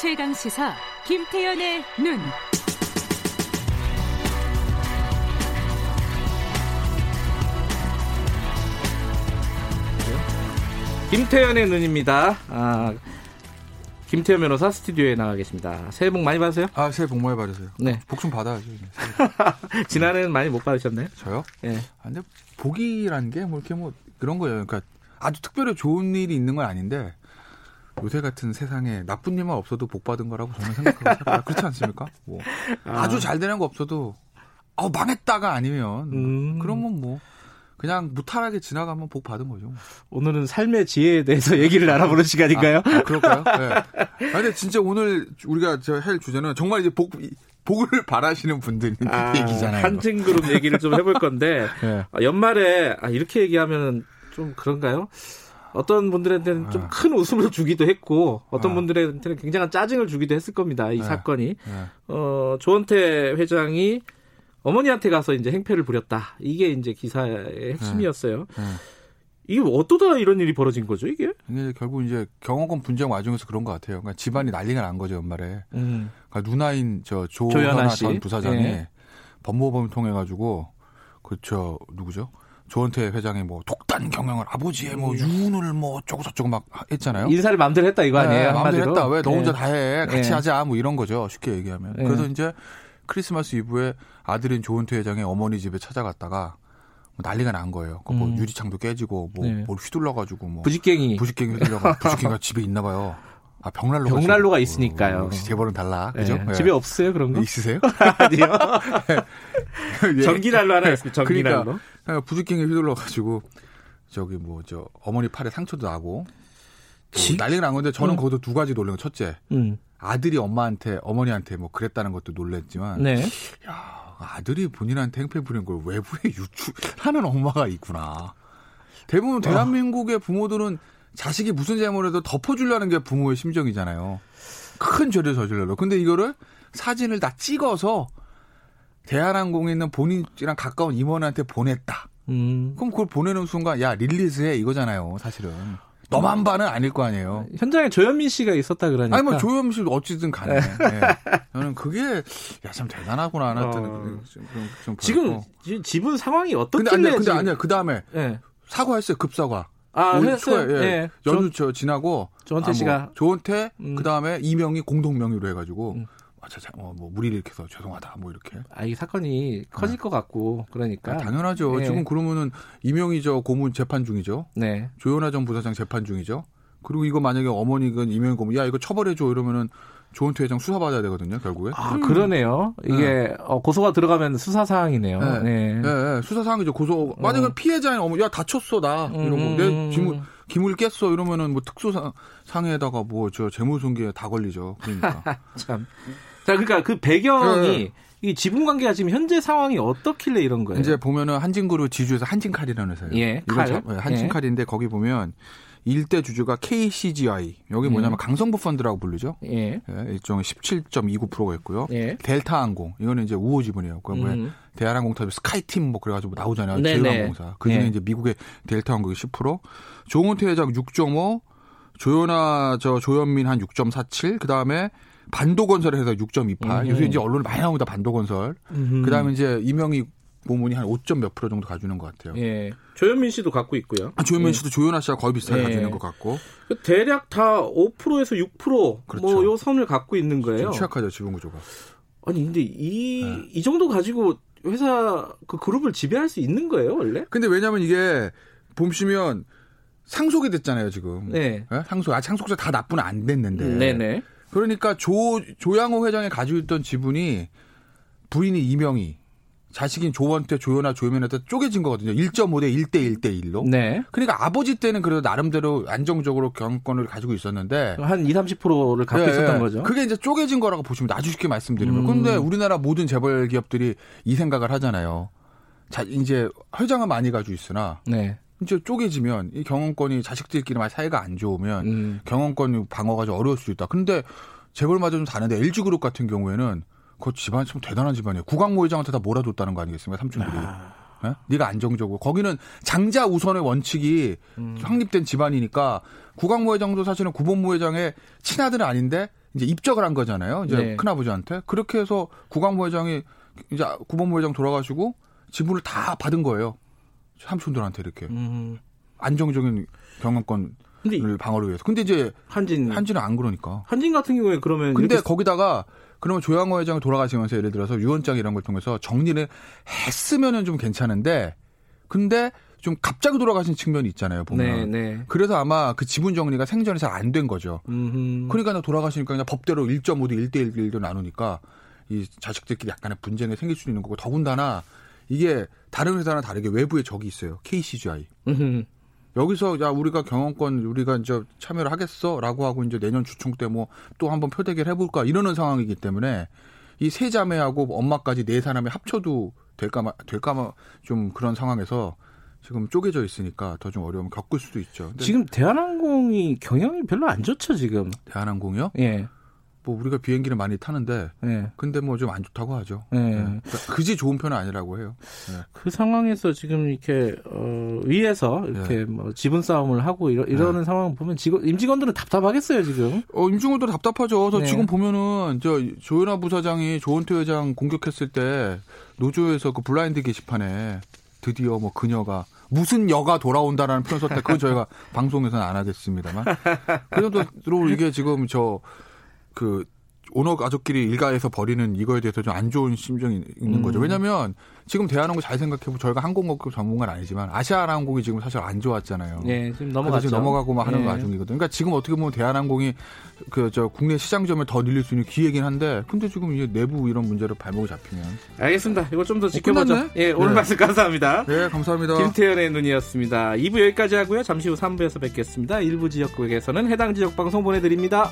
최강 시사 김태현의 눈. 김태현의 눈입니다. 아, 김태현 변호사 스튜디오에 나와 계십니다. 새해 복 많이 받으세요? 아, 새해 복 많이 받으세요. 네. 복 좀 받아야죠. 지난해는 많이 못 받으셨나요? 저요? 예. 아, 근데 복이라는 게 뭐 이렇게 뭐 그런 거예요. 그러니까 아주 특별히 좋은 일이 있는 건 아닌데 요새 같은 세상에 나쁜 일만 없어도 복 받은 거라고 저는 생각하고 살아요. 그렇지 않습니까? 뭐 아. 아주 잘 되는 거 없어도 아 망했다가 아니면 음. 그러면 뭐 그냥 무탈하게 지나가면 복 받은 거죠. 오늘은 삶의 지혜에 대해서 얘기를 알아보는 시간인가요? 아, 그럴까요? 네. 아, 근데 진짜 오늘 우리가 저할 주제는 정말 이제 복 복을 바라시는 분들 아, 얘기잖아요. 한증그룹 얘기를 좀 해볼 건데 네. 아, 연말에 아, 이렇게 얘기하면 좀 그런가요? 어떤 분들한테는 좀 아. 큰 웃음을 주기도 했고 어떤 아. 분들한테는 굉장한 짜증을 주기도 했을 겁니다. 이 네. 사건이 네. 어, 조원태 회장이 어머니한테 가서 이제 행패를 부렸다. 이게 이제 기사의 핵심이었어요. 네. 이게 어떠다 이런 일이 벌어진 거죠, 이게? 이게 결국 이제 경영권 분쟁 와중에서 그런 것 같아요. 그러니까 집안이 난리가 난 거죠 연말에. 음. 그러니까 누나인 저 씨. 전 부사장이 예. 법무법을 통해 가지고 그저 누구죠? 조원태 회장이 뭐 독단 경영을 아버지의 뭐 유운을 뭐 어쩌고 저쩌고 막 했잖아요. 인사를 마음대로 했다 이거 아니에요? 네, 마음대로? 했다. 왜너 네. 혼자 다 해? 같이 네. 하자. 뭐 이런 거죠. 쉽게 얘기하면. 네. 그래서 이제 크리스마스 이브에 아들인 조은태 회장의 어머니 집에 찾아갔다가 뭐 난리가 난 거예요. 그뭐 음. 유리창도 깨지고 뭐 네. 뭘 휘둘러가지고 뭐 부직갱이. 부식갱이 휘둘려가 부식갱이가 집에 있나 봐요. 아 병난로가 병난로가 집에- 있으니까요. 어, 재벌은 달라. 그죠? 네. 네. 집에 없어요 그런 거? 있으세요? 아니요. 예. 전기난로 하나 있습니다. 전기난로. 그러니까 그러니까 부식갱이 휘둘러가지고 저기 뭐 저 어머니 팔에 상처도 나고 지- 뭐 난리가 난 건데 저는 음. 거기서 두 가지 놀란 거 첫째 음. 아들이 엄마한테 어머니한테 뭐 그랬다는 것도 놀랬지만 네. 야, 아들이 본인한테 행패 부린 걸 외부에 유출하는 엄마가 있구나. 대부분 대한민국의 부모들은 자식이 무슨 잘못해도 덮어주려는 게 부모의 심정이잖아요. 큰 죄를 저질러도. 근데 이거를 사진을 다 찍어서 대한항공에 있는 본인이랑 가까운 임원한테 보냈다. 음. 그럼 그걸 보내는 순간 야 릴리즈해 이거잖아요. 사실은. 너만 봐는 아닐 거 아니에요. 현장에 조현민 씨가 있었다 그러니까. 아니 뭐 조현민 씨 어찌든 간에 예. 저는 그게 야 참 대단하구나 하는 어. 좀, 좀 지금 그렇고. 지- 집은 상황이 근데 어떻길래 아니야 근데 아니야 그 다음에 예. 사과했어요 급사과 아, 올 했어요. 초에, 예. 예. 연휴 저 지나고 조원태 아, 씨가 뭐, 조원태 음. 그 다음에 이명이 공동 명의로 해 가지고 음. 아, 자, 자, 어, 뭐 무리를 일으켜서 죄송하다 뭐 이렇게 아, 이 사건이 커질 것 같고 그러니까 아, 당연하죠 예. 지금 그러면은 이명이 저 고문 재판 중이죠 네. 조현아 전 부사장 재판 중이죠 그리고 이거 만약에 어머니가 이명이 고문 야 이거 처벌해 줘 이러면은 조원태 회장 수사 받아야 되거든요 결국에 아, 그러네요. 이게 어, 고소가 들어가면 수사 사항이네요. 네. 네. 예, 예, 수사 사항이죠. 고소. 만약에 피해자인 어머, 야 다쳤어 나 이러고 음. 내 기물 기물 깼어 이러면은 뭐 특수 상해에다가 뭐 저 재무손괴 다 걸리죠. 그러니까. 참. 자, 그러니까 그 배경이 네. 이 지분 관계가 지금 현재 상황이 어떻길래 이런 거예요? 이제 보면은 한진그룹 지주에서 한진칼이라는 회사예요. 예, 칼. 잡- 예, 한진칼인데 거기 보면 일대 주주가 KCGI 여기 뭐냐면 음. 강성부 펀드라고 부르죠. 예. 예, 일종의 17.29%가 있고요. 예. 델타항공 이거는 이제 우호 지분이에요. 그 뭐야 음. 대한항공탑 스카이팀 뭐 그래가지고 나오잖아요. 제휴항공사. 그중에 예. 이제 미국의 델타항공이 10%, 조은태 회장 6.5, 조현아 저 조현민 한 6.47, 그 다음에 반도건설에서 6.28. 음. 요새 이제 언론에 많이 나옵니다. 반도건설. 음. 그 다음에 이제 이명희 고문이 한 5. 몇 프로 정도 가주는 것 같아요. 예. 조현민 씨도 갖고 있고요. 아, 조현민 예. 씨도 조현아 씨와 거의 비슷하게 예. 가지는 것 같고. 대략 다 5%에서 6% 그렇죠. 뭐요 선을 갖고 있는 거예요. 좀 취약하죠 지분 구조가. 아니 근데 이 네. 이 정도 가지고 회사 그 그룹을 지배할 수 있는 거예요, 원래? 근데 왜냐면 이게 보시면 상속이 됐잖아요 지금. 네. 예? 상속. 아 상속자 다 납부는 안 됐는데. 네, 네. 그러니까 조 조양호 회장이 가지고 있던 지분이 부인이 이명희, 자식인 조원태, 조연아, 조현민한테 쪼개진 거거든요. 1.5대 1대 1대 1로. 네. 그러니까 아버지 때는 그래도 나름대로 안정적으로 경영권을 가지고 있었는데 한 2, 30%를 갖고 예, 있었던 예. 거죠. 그게 이제 쪼개진 거라고 보시면. 아주 쉽게 말씀드리면. 음. 그런데 우리나라 모든 재벌 기업들이 이 생각을 하잖아요. 자, 이제 회장은 많이 가지고 있으나 네. 이제 쪼개지면 이 경영권이 자식들끼리 만 사이가 안 좋으면 음. 경영권 방어가 좀 어려울 수 있다. 근데 재벌마저 좀 다른데 LG그룹 같은 경우에는 그 집안이 참 대단한 집안이에요. 국왕모 회장한테 다 몰아줬다는 거 아니겠습니까? 삼촌들이. 아. 예? 네가 안정적으로. 거기는 장자 우선의 원칙이 음. 확립된 집안이니까 국왕모 회장도 사실은 구본모 회장의 친아들은 아닌데 이제 입적을 한 거잖아요. 이제 네. 큰아버지한테 그렇게 해서 국방부 회장이 이제 국방부 회장 돌아가시고 지분을 다 받은 거예요. 삼촌들한테 이렇게 음. 안정적인 경영권을 근데 방어를 위해서. 근데 이제 한진 한진은 안 그러니까. 한진 같은 경우에 그러면 근데 이렇게 거기다가 그러면 조양호 회장이 돌아가시면서 예를 들어서 유언장 이런 걸 통해서 정리를 했으면은 좀 괜찮은데 근데 좀 갑자기 돌아가신 측면이 있잖아요 보면 네, 네. 그래서 아마 그 지분 정리가 생전에 잘 안 된 거죠 음. 그러니까 돌아가시니까 그냥 법대로 1.5대 1대 1도 나누니까 이 자식들끼리 약간의 분쟁이 생길 수 있는 거고 더군다나 이게 다른 회사랑 다르게 외부에 적이 있어요 KCGI 음. 여기서 야 우리가 경영권 우리가 이제 참여를 하겠어라고 하고 이제 내년 주총 때 뭐 또 한번 표대기를 해볼까 이러는 상황이기 때문에 이 세 자매하고 엄마까지 네 사람이 합쳐도 될까 될까 좀 그런 상황에서 지금 쪼개져 있으니까 더 좀 어려움 겪을 수도 있죠. 지금 대한항공이 경영이 별로 안 좋죠 지금. 대한항공이요? 예. 뭐 우리가 비행기를 많이 타는데 예. 근데 뭐 좀 안 좋다고 하죠. 예. 네. 그러니까 그지 좋은 편은 아니라고 해요. 그 상황에서 지금 이렇게 어, 위에서 이렇게 뭐 지분 싸움을 하고 이러, 이러는 상황 보면 직원 임직원들은 답답하겠어요 지금. 어, 임종호도 답답하죠. 저 네. 지금 보면은 저 조현아 부사장이 조원태 회장 공격했을 때 노조에서 그 블라인드 게시판에 드디어 뭐 그녀가 무슨 여가 돌아온다라는 표현 썼다. 그건 저희가 방송에서는 안 하겠습니다만. 그래도 이게 지금 저 그 오너 가족끼리 일가에서 벌이는 이거에 대해서 좀 안 좋은 심정이 있는 거죠. 음. 왜냐하면 지금 대한항공 잘 생각해보면 저희가 항공업계 전문가는 아니지만 아시아나항공이 지금 사실 안 좋았잖아요. 예, 지금 넘어갔죠. 지금 넘어가고 막 하는 예. 와중이거든요. 그러니까 지금 어떻게 보면 대한항공이 그 저 국내 시장점을 더 늘릴 수 있는 기회긴 한데, 근데 지금 이제 내부 이런 문제로 발목이 잡히면. 알겠습니다. 이거 좀 더 지켜보죠. 끝났네? 예, 오늘 네. 말씀 감사합니다. 네, 감사합니다. 김태현의 눈이었습니다. 2부 여기까지 하고요. 잠시 후 3부에서 뵙겠습니다. 일부 지역국에서는 해당 지역 방송 보내드립니다.